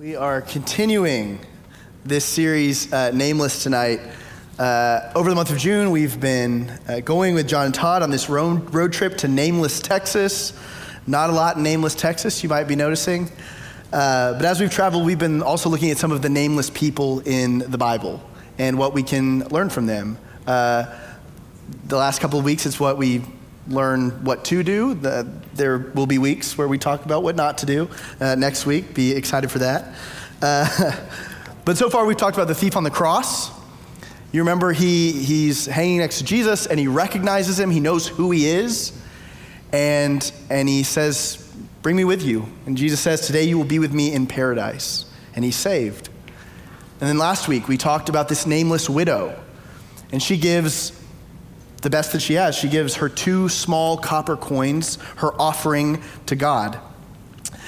We are continuing this series, uh, Nameless, tonight. Uh, over the month of June, we've been uh, going with John and Todd on this road, road trip to Nameless, Texas. Not a lot in Nameless, Texas, you might be noticing. Uh, but as we've traveled, we've been also looking at some of the nameless people in the Bible and what we can learn from them. Uh, the last couple of weeks, it's what we learn what to do. The, there will be weeks where we talk about what not to do uh, next week. Be excited for that. Uh, but so far, we've talked about the thief on the cross. You remember he, he's hanging next to Jesus and he recognizes him, he knows who he is, and, and he says, Bring me with you. And Jesus says, Today you will be with me in paradise. And he's saved. And then last week, we talked about this nameless widow, and she gives the best that she has. She gives her two small copper coins, her offering to God.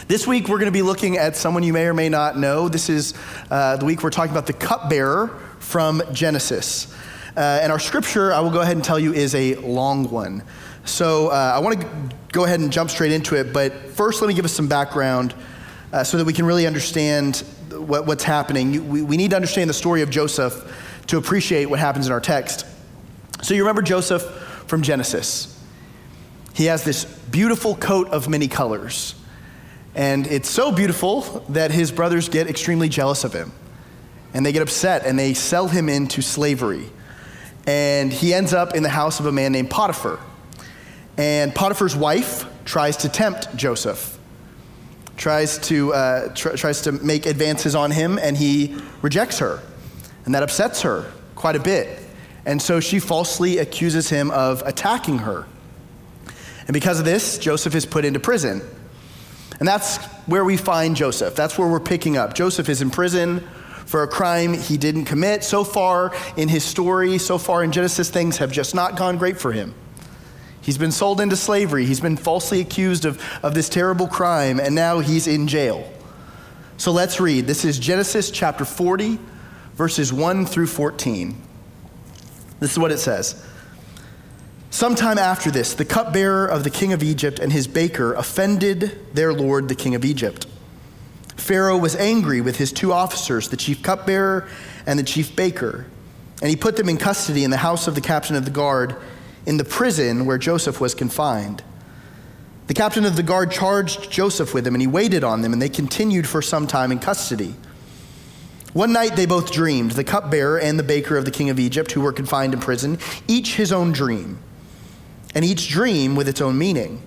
This week, we're going to be looking at someone you may or may not know. This is uh, the week we're talking about the cupbearer from Genesis. Uh, and our scripture, I will go ahead and tell you, is a long one. So uh, I want to go ahead and jump straight into it. But first, let me give us some background uh, so that we can really understand what, what's happening. We, we need to understand the story of Joseph to appreciate what happens in our text. So you remember Joseph from Genesis. He has this beautiful coat of many colors. And it's so beautiful that his brothers get extremely jealous of him. And they get upset and they sell him into slavery. And he ends up in the house of a man named Potiphar. And Potiphar's wife tries to tempt Joseph, tries to, uh, tr- tries to make advances on him, and he rejects her. And that upsets her quite a bit. And so she falsely accuses him of attacking her. And because of this, Joseph is put into prison. And that's where we find Joseph. That's where we're picking up. Joseph is in prison for a crime he didn't commit. So far in his story, so far in Genesis, things have just not gone great for him. He's been sold into slavery. He's been falsely accused of, of this terrible crime, and now he's in jail. So let's read. This is Genesis chapter 40, verses 1 through 14. This is what it says. Sometime after this, the cupbearer of the king of Egypt and his baker offended their lord, the king of Egypt. Pharaoh was angry with his two officers, the chief cupbearer and the chief baker, and he put them in custody in the house of the captain of the guard in the prison where Joseph was confined. The captain of the guard charged Joseph with them, and he waited on them, and they continued for some time in custody. One night they both dreamed, the cupbearer and the baker of the king of Egypt, who were confined in prison, each his own dream, and each dream with its own meaning.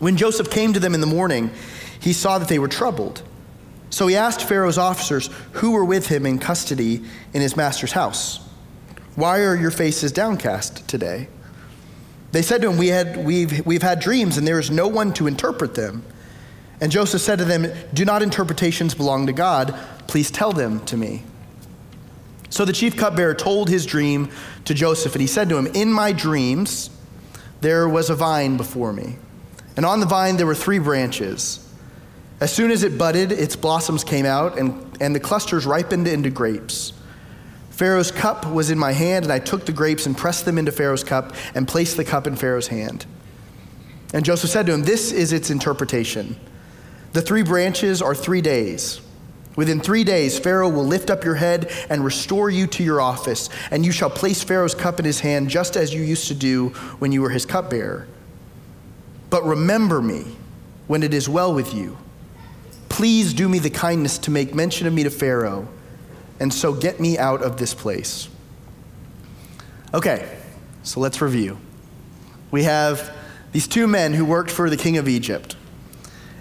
When Joseph came to them in the morning, he saw that they were troubled. So he asked Pharaoh's officers who were with him in custody in his master's house, Why are your faces downcast today? They said to him, we had, we've, we've had dreams, and there is no one to interpret them. And Joseph said to them, Do not interpretations belong to God? Please tell them to me. So the chief cupbearer told his dream to Joseph, and he said to him, In my dreams, there was a vine before me, and on the vine there were three branches. As soon as it budded, its blossoms came out, and, and the clusters ripened into grapes. Pharaoh's cup was in my hand, and I took the grapes and pressed them into Pharaoh's cup and placed the cup in Pharaoh's hand. And Joseph said to him, This is its interpretation. The three branches are three days. Within three days, Pharaoh will lift up your head and restore you to your office, and you shall place Pharaoh's cup in his hand, just as you used to do when you were his cupbearer. But remember me when it is well with you. Please do me the kindness to make mention of me to Pharaoh, and so get me out of this place. Okay, so let's review. We have these two men who worked for the king of Egypt.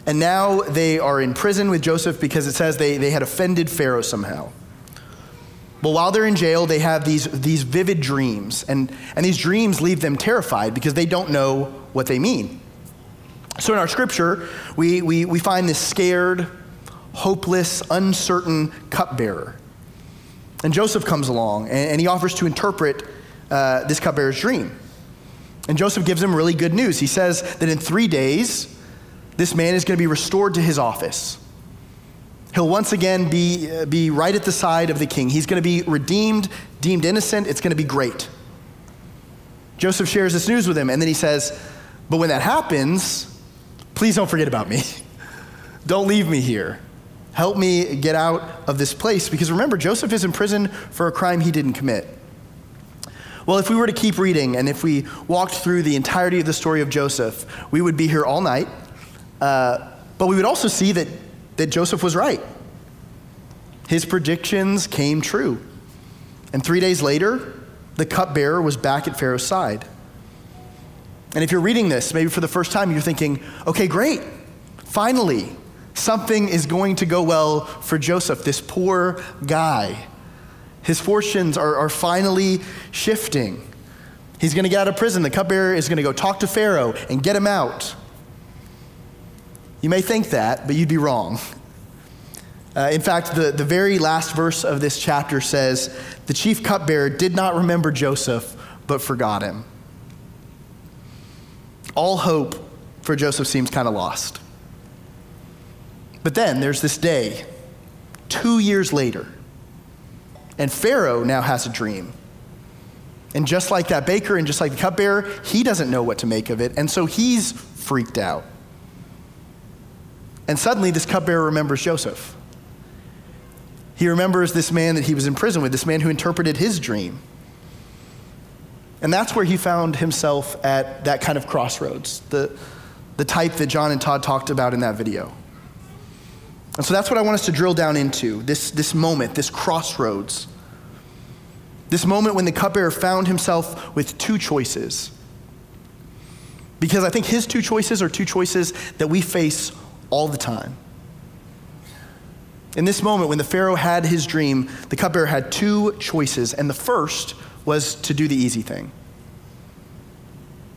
And now they are in prison with Joseph because it says they, they had offended Pharaoh somehow. Well, while they're in jail, they have these, these vivid dreams. And, and these dreams leave them terrified because they don't know what they mean. So in our scripture, we, we, we find this scared, hopeless, uncertain cupbearer. And Joseph comes along and, and he offers to interpret uh, this cupbearer's dream. And Joseph gives him really good news. He says that in three days, this man is going to be restored to his office. He'll once again be, uh, be right at the side of the king. He's going to be redeemed, deemed innocent. It's going to be great. Joseph shares this news with him, and then he says, But when that happens, please don't forget about me. don't leave me here. Help me get out of this place. Because remember, Joseph is in prison for a crime he didn't commit. Well, if we were to keep reading and if we walked through the entirety of the story of Joseph, we would be here all night. Uh, but we would also see that, that Joseph was right. His predictions came true. And three days later, the cupbearer was back at Pharaoh's side. And if you're reading this, maybe for the first time, you're thinking, okay, great. Finally, something is going to go well for Joseph, this poor guy. His fortunes are, are finally shifting. He's going to get out of prison. The cupbearer is going to go talk to Pharaoh and get him out. You may think that, but you'd be wrong. Uh, in fact, the, the very last verse of this chapter says the chief cupbearer did not remember Joseph, but forgot him. All hope for Joseph seems kind of lost. But then there's this day, two years later, and Pharaoh now has a dream. And just like that baker and just like the cupbearer, he doesn't know what to make of it. And so he's freaked out. And suddenly, this cupbearer remembers Joseph. He remembers this man that he was in prison with, this man who interpreted his dream. And that's where he found himself at that kind of crossroads, the, the type that John and Todd talked about in that video. And so that's what I want us to drill down into this, this moment, this crossroads. This moment when the cupbearer found himself with two choices. Because I think his two choices are two choices that we face all the time. In this moment, when the Pharaoh had his dream, the cupbearer had two choices, and the first was to do the easy thing.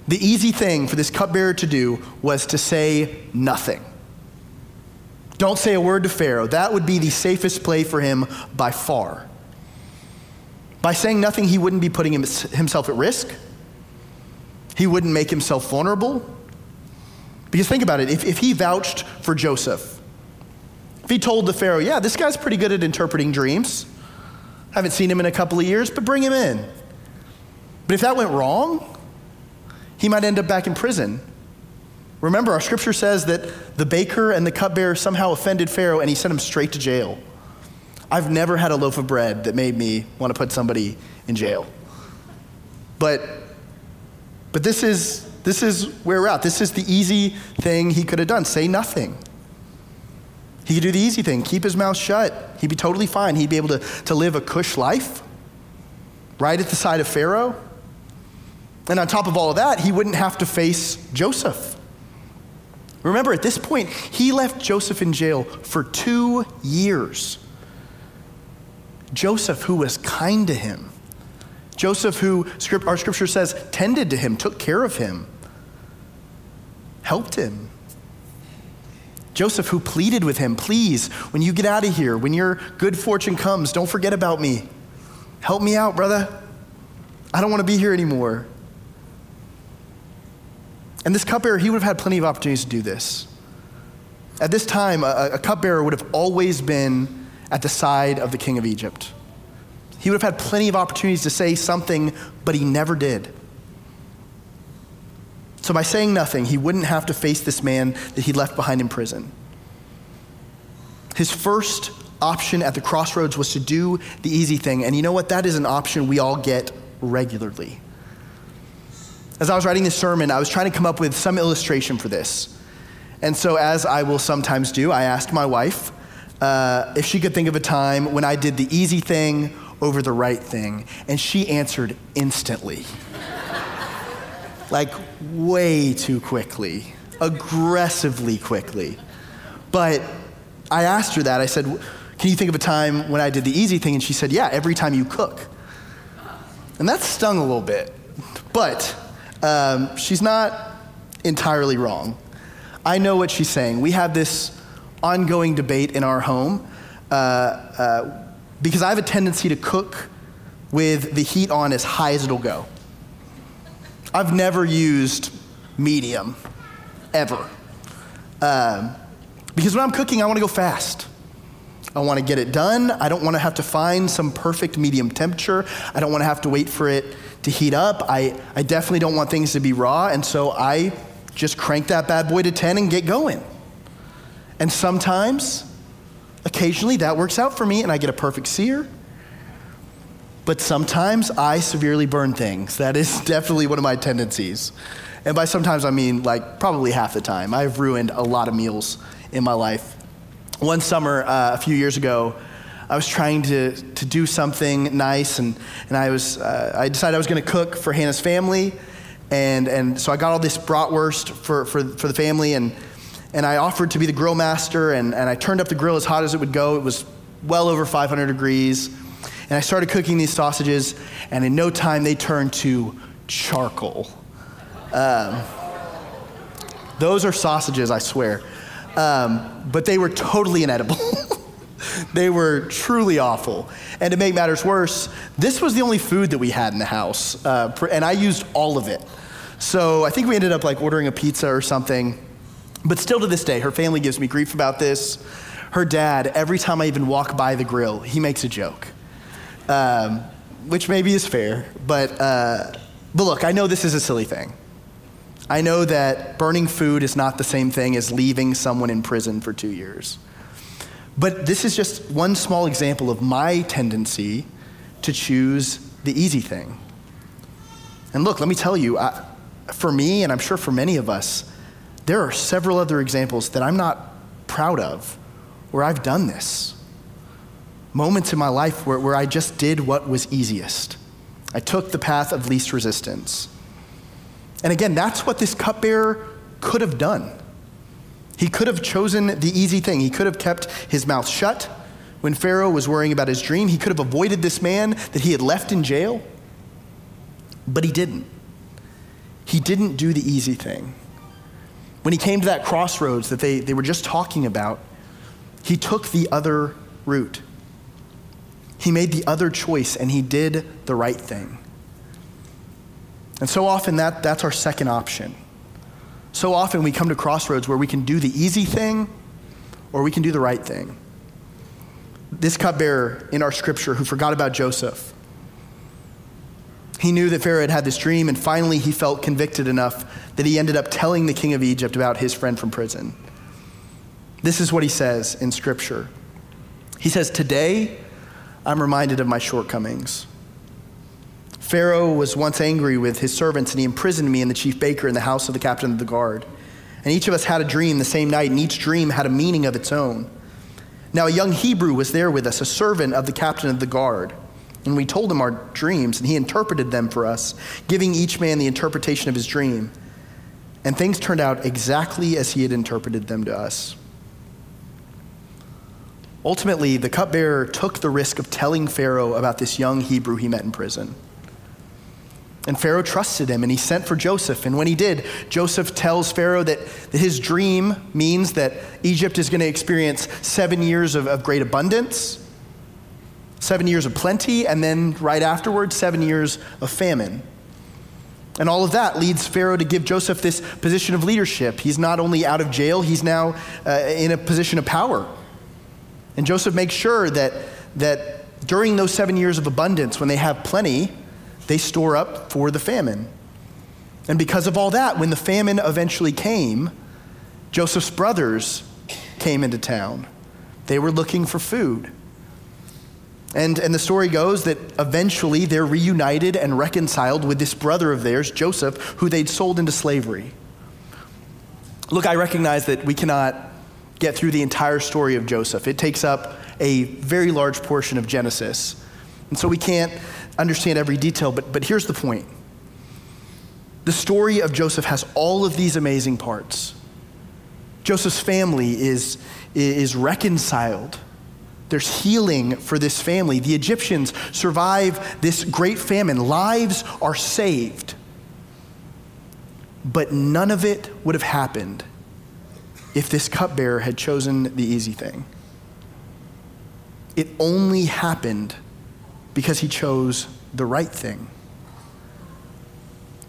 The easy thing for this cupbearer to do was to say nothing. Don't say a word to Pharaoh. That would be the safest play for him by far. By saying nothing, he wouldn't be putting himself at risk. He wouldn't make himself vulnerable. Because think about it if, if he vouched for Joseph, if he told the Pharaoh, yeah, this guy's pretty good at interpreting dreams, I haven't seen him in a couple of years, but bring him in. But if that went wrong, he might end up back in prison Remember, our scripture says that the baker and the cupbearer somehow offended Pharaoh and he sent him straight to jail. I've never had a loaf of bread that made me want to put somebody in jail. But, but this, is, this is where we're at. This is the easy thing he could have done say nothing. He could do the easy thing keep his mouth shut. He'd be totally fine. He'd be able to, to live a cush life right at the side of Pharaoh. And on top of all of that, he wouldn't have to face Joseph. Remember, at this point, he left Joseph in jail for two years. Joseph, who was kind to him, Joseph, who our scripture says tended to him, took care of him, helped him. Joseph, who pleaded with him, please, when you get out of here, when your good fortune comes, don't forget about me. Help me out, brother. I don't want to be here anymore. And this cupbearer, he would have had plenty of opportunities to do this. At this time, a, a cupbearer would have always been at the side of the king of Egypt. He would have had plenty of opportunities to say something, but he never did. So, by saying nothing, he wouldn't have to face this man that he left behind in prison. His first option at the crossroads was to do the easy thing. And you know what? That is an option we all get regularly. As I was writing this sermon, I was trying to come up with some illustration for this. And so, as I will sometimes do, I asked my wife uh, if she could think of a time when I did the easy thing over the right thing. And she answered instantly. Like, way too quickly, aggressively quickly. But I asked her that. I said, Can you think of a time when I did the easy thing? And she said, Yeah, every time you cook. And that stung a little bit. But um, she's not entirely wrong. I know what she's saying. We have this ongoing debate in our home uh, uh, because I have a tendency to cook with the heat on as high as it'll go. I've never used medium, ever. Um, because when I'm cooking, I want to go fast. I want to get it done. I don't want to have to find some perfect medium temperature. I don't want to have to wait for it to heat up. I, I definitely don't want things to be raw, and so I just crank that bad boy to 10 and get going. And sometimes, Occasionally that works out for me and I get a perfect sear. But sometimes I severely burn things. That is definitely one of my tendencies. And by sometimes I mean like probably half the time. I've ruined a lot of meals in my life. One summer uh, a few years ago, I was trying to, to do something nice, and, and I, was, uh, I decided I was going to cook for Hannah's family. And, and so I got all this bratwurst for, for, for the family, and, and I offered to be the grill master, and, and I turned up the grill as hot as it would go. It was well over 500 degrees. And I started cooking these sausages, and in no time they turned to charcoal. Um, those are sausages, I swear. Um, but they were totally inedible. they were truly awful. And to make matters worse, this was the only food that we had in the house, uh, and I used all of it. So I think we ended up like ordering a pizza or something. But still to this day, her family gives me grief about this. Her dad, every time I even walk by the grill, he makes a joke, um, which maybe is fair. But, uh, but look, I know this is a silly thing. I know that burning food is not the same thing as leaving someone in prison for two years. But this is just one small example of my tendency to choose the easy thing. And look, let me tell you, I, for me, and I'm sure for many of us, there are several other examples that I'm not proud of where I've done this. Moments in my life where, where I just did what was easiest. I took the path of least resistance. And again, that's what this cupbearer could have done. He could have chosen the easy thing. He could have kept his mouth shut when Pharaoh was worrying about his dream. He could have avoided this man that he had left in jail. But he didn't. He didn't do the easy thing. When he came to that crossroads that they, they were just talking about, he took the other route. He made the other choice and he did the right thing. And so often that, that's our second option. So often we come to crossroads where we can do the easy thing or we can do the right thing. This cupbearer in our scripture who forgot about Joseph, he knew that Pharaoh had had this dream, and finally he felt convicted enough that he ended up telling the king of Egypt about his friend from prison. This is what he says in scripture. He says, Today I'm reminded of my shortcomings. Pharaoh was once angry with his servants, and he imprisoned me and the chief baker in the house of the captain of the guard. And each of us had a dream the same night, and each dream had a meaning of its own. Now, a young Hebrew was there with us, a servant of the captain of the guard. And we told him our dreams, and he interpreted them for us, giving each man the interpretation of his dream. And things turned out exactly as he had interpreted them to us. Ultimately, the cupbearer took the risk of telling Pharaoh about this young Hebrew he met in prison. And Pharaoh trusted him and he sent for Joseph. And when he did, Joseph tells Pharaoh that, his dream means that Egypt is going to experience seven years of, of great abundance, seven years of plenty, and then right afterwards, seven years of famine. And all of that leads Pharaoh to give Joseph this position of leadership. He's not only out of jail, he's now uh, in a position of power. And Joseph makes sure that, that during those seven years of abundance, when they have plenty, they store up for the famine. And because of all that, when the famine eventually came, Joseph's brothers came into town. They were looking for food. And, and the story goes that eventually they're reunited and reconciled with this brother of theirs, Joseph, who they'd sold into slavery. Look, I recognize that we cannot get through the entire story of Joseph. It takes up a very large portion of Genesis. And so we can't understand every detail, but, but here's the point. The story of Joseph has all of these amazing parts. Joseph's family is, is reconciled. There's healing for this family. The Egyptians survive this great famine. Lives are saved. But none of it would have happened if this cupbearer had chosen the easy thing. It only happened because he chose the right thing.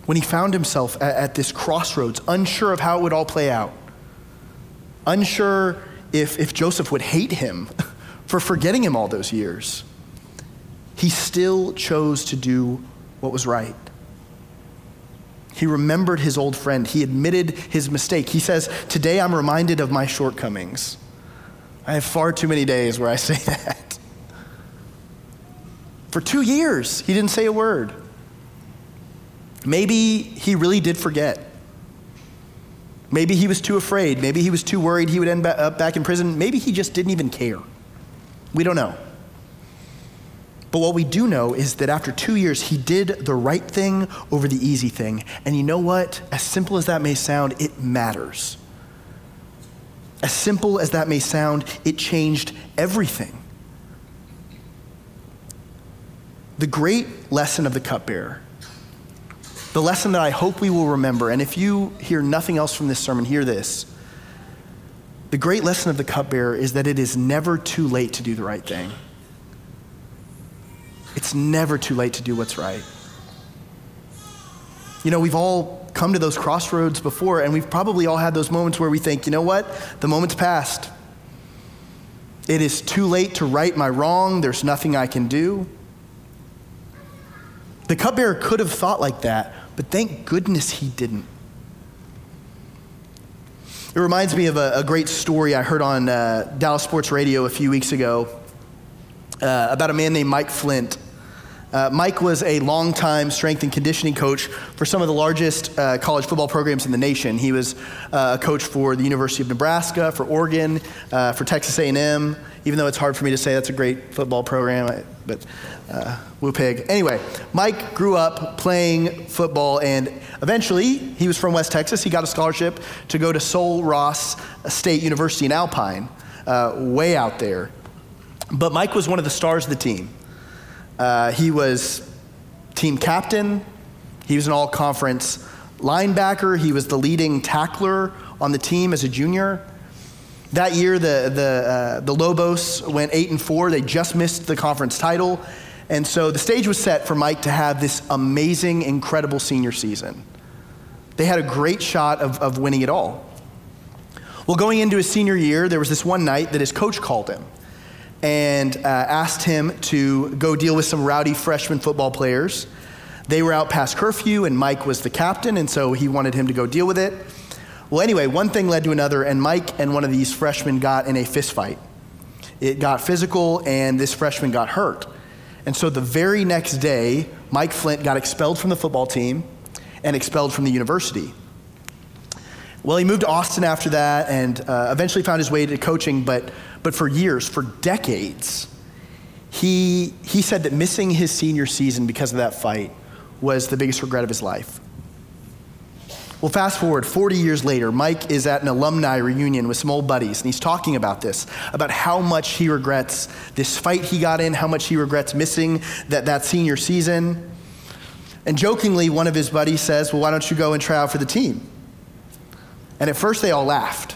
When he found himself at, at this crossroads, unsure of how it would all play out, unsure if, if Joseph would hate him for forgetting him all those years, he still chose to do what was right. He remembered his old friend. He admitted his mistake. He says, Today I'm reminded of my shortcomings. I have far too many days where I say that. For two years, he didn't say a word. Maybe he really did forget. Maybe he was too afraid. Maybe he was too worried he would end up back in prison. Maybe he just didn't even care. We don't know. But what we do know is that after two years, he did the right thing over the easy thing. And you know what? As simple as that may sound, it matters. As simple as that may sound, it changed everything. The great lesson of the cupbearer, the lesson that I hope we will remember, and if you hear nothing else from this sermon, hear this. The great lesson of the cupbearer is that it is never too late to do the right thing. It's never too late to do what's right. You know, we've all come to those crossroads before, and we've probably all had those moments where we think, you know what? The moment's passed. It is too late to right my wrong. There's nothing I can do. The cupbearer could have thought like that, but thank goodness he didn't. It reminds me of a, a great story I heard on uh, Dallas Sports Radio a few weeks ago uh, about a man named Mike Flynt. Uh, Mike was a longtime strength and conditioning coach for some of the largest uh, college football programs in the nation. He was uh, a coach for the University of Nebraska, for Oregon, uh, for Texas A&M. Even though it's hard for me to say that's a great football program, but uh, woo pig. Anyway, Mike grew up playing football, and eventually he was from West Texas. He got a scholarship to go to Sul Ross State University in Alpine, uh, way out there. But Mike was one of the stars of the team. Uh, he was team captain. He was an all conference linebacker. He was the leading tackler on the team as a junior. That year, the, the, uh, the Lobos went 8 and 4. They just missed the conference title. And so the stage was set for Mike to have this amazing, incredible senior season. They had a great shot of, of winning it all. Well, going into his senior year, there was this one night that his coach called him and uh, asked him to go deal with some rowdy freshman football players. They were out past curfew, and Mike was the captain, and so he wanted him to go deal with it. Well, anyway, one thing led to another, and Mike and one of these freshmen got in a fist fight. It got physical, and this freshman got hurt. And so the very next day, Mike Flynt got expelled from the football team and expelled from the university. Well, he moved to Austin after that and uh, eventually found his way to coaching, but, but for years, for decades, he, he said that missing his senior season because of that fight was the biggest regret of his life. Well, fast forward 40 years later, Mike is at an alumni reunion with some old buddies, and he's talking about this, about how much he regrets this fight he got in, how much he regrets missing that, that senior season. And jokingly, one of his buddies says, Well, why don't you go and try out for the team? And at first, they all laughed.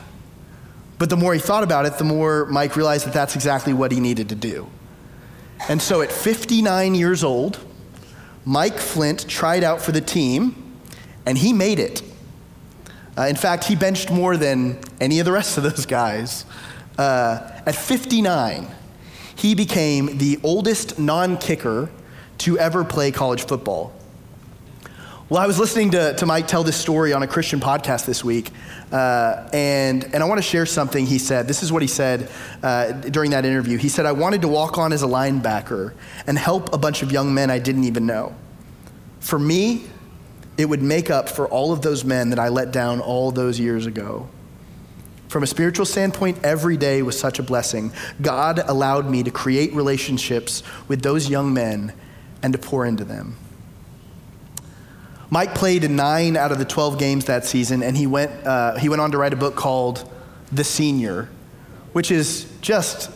But the more he thought about it, the more Mike realized that that's exactly what he needed to do. And so at 59 years old, Mike Flynt tried out for the team, and he made it. Uh, in fact, he benched more than any of the rest of those guys. Uh, at 59, he became the oldest non kicker to ever play college football. Well, I was listening to, to Mike tell this story on a Christian podcast this week, uh, and, and I want to share something he said. This is what he said uh, during that interview. He said, I wanted to walk on as a linebacker and help a bunch of young men I didn't even know. For me, it would make up for all of those men that I let down all those years ago. From a spiritual standpoint, every day was such a blessing. God allowed me to create relationships with those young men and to pour into them. Mike played in nine out of the 12 games that season, and he went, uh, he went on to write a book called The Senior, which is just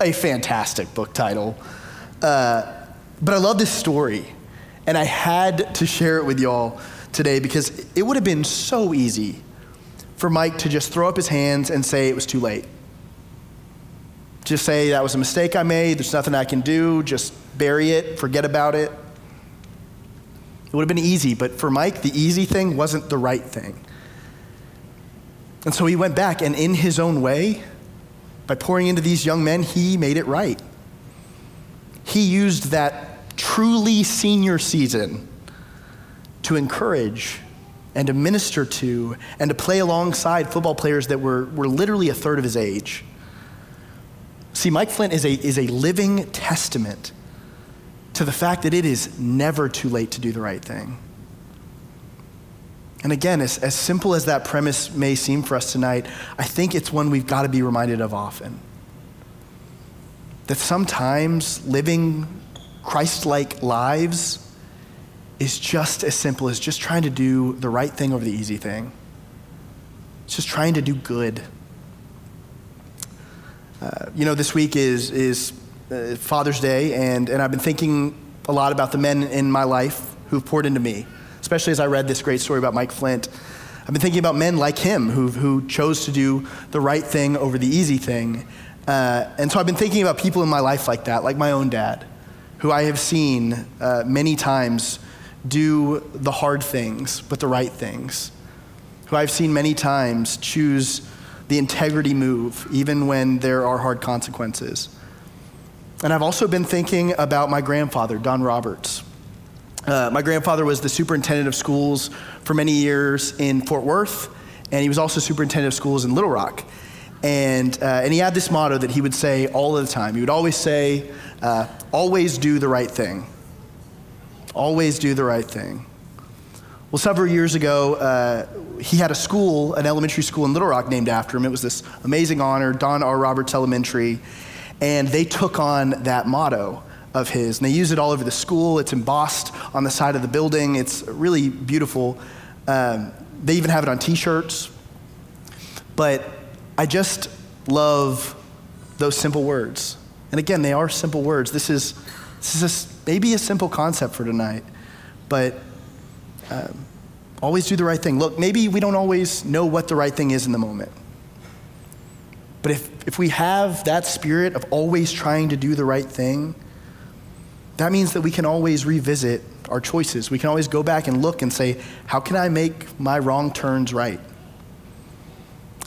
a fantastic book title. Uh, but I love this story, and I had to share it with y'all today because it would have been so easy for Mike to just throw up his hands and say it was too late. Just say that was a mistake I made, there's nothing I can do, just bury it, forget about it. It would have been easy, but for Mike, the easy thing wasn't the right thing. And so he went back, and in his own way, by pouring into these young men, he made it right. He used that truly senior season to encourage and to minister to and to play alongside football players that were, were literally a third of his age. See, Mike Flynt is a, is a living testament to the fact that it is never too late to do the right thing. And again, as, as simple as that premise may seem for us tonight, I think it's one we've got to be reminded of often. That sometimes living Christ like lives is just as simple as just trying to do the right thing over the easy thing. It's just trying to do good. Uh, you know, this week is, is uh, Father's Day, and, and I've been thinking a lot about the men in my life who've poured into me especially as I read this great story about Mike Flynt. I've been thinking about men like him who, who chose to do the right thing over the easy thing. Uh, and so I've been thinking about people in my life like that, like my own dad, who I have seen uh, many times do the hard things, but the right things, who I've seen many times choose the integrity move, even when there are hard consequences. And I've also been thinking about my grandfather, Don Roberts, uh, my grandfather was the superintendent of schools for many years in Fort Worth, and he was also superintendent of schools in Little Rock. And, uh, and he had this motto that he would say all the time. He would always say, uh, always do the right thing. Always do the right thing. Well, several years ago, uh, he had a school, an elementary school in Little Rock named after him. It was this amazing honor, Don R. Roberts Elementary. And they took on that motto of his. And they use it all over the school. It's embossed on the side of the building. It's really beautiful. Um, they even have it on t shirts. But I just love those simple words. And again, they are simple words. This is, this is a, maybe a simple concept for tonight, but um, always do the right thing. Look, maybe we don't always know what the right thing is in the moment. But if, if we have that spirit of always trying to do the right thing, that means that we can always revisit our choices. We can always go back and look and say, how can I make my wrong turns right?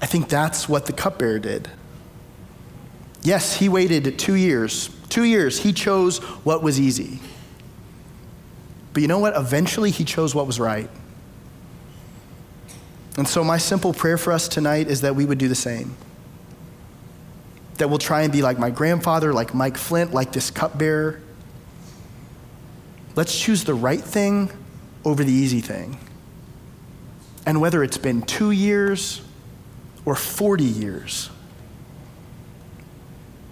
I think that's what the cupbearer did. Yes, he waited two years. Two years, he chose what was easy. But you know what? Eventually, he chose what was right. And so, my simple prayer for us tonight is that we would do the same. That we'll try and be like my grandfather, like Mike Flynt, like this cupbearer Let's choose the right thing over the easy thing. And whether it's been two years or 40 years,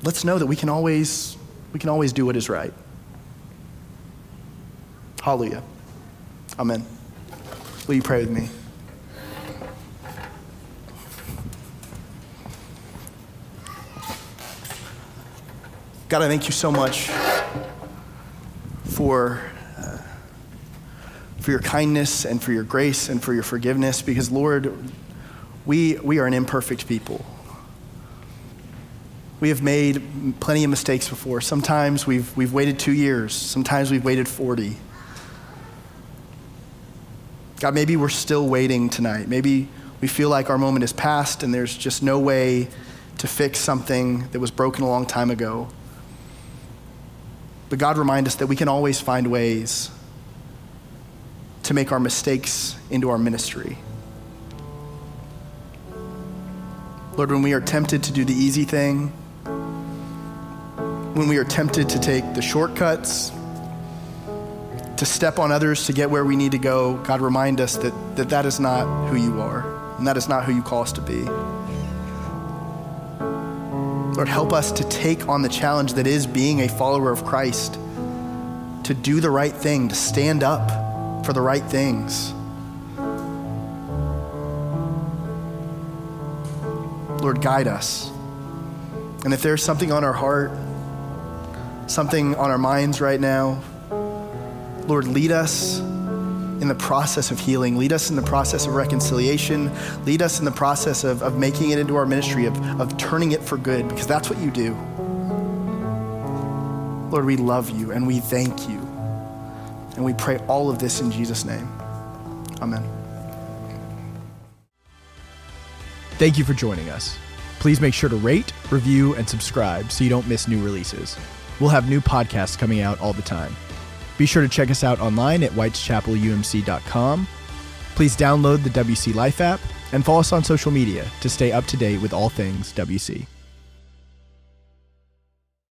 let's know that we can always, we can always do what is right. Hallelujah. Amen. Will you pray with me? God, I thank you so much for, uh, for your kindness and for your grace and for your forgiveness because, Lord, we, we are an imperfect people. We have made plenty of mistakes before. Sometimes we've, we've waited two years, sometimes we've waited 40. God, maybe we're still waiting tonight. Maybe we feel like our moment is past and there's just no way to fix something that was broken a long time ago. But God remind us that we can always find ways to make our mistakes into our ministry. Lord, when we are tempted to do the easy thing, when we are tempted to take the shortcuts, to step on others to get where we need to go, God, remind us that that, that is not who you are, and that is not who you call us to be. Lord, help us to take on the challenge that is being a follower of Christ, to do the right thing, to stand up for the right things. Lord, guide us. And if there's something on our heart, something on our minds right now, Lord, lead us in the process of healing. Lead us in the process of reconciliation. Lead us in the process of, of making it into our ministry, of, of turning it for good, because that's what you do. Lord, we love you and we thank you. And we pray all of this in Jesus' name. Amen. Thank you for joining us. Please make sure to rate, review, and subscribe so you don't miss new releases. We'll have new podcasts coming out all the time. Be sure to check us out online at whiteschapelumc.com. Please download the WC Life app and follow us on social media to stay up to date with all things WC.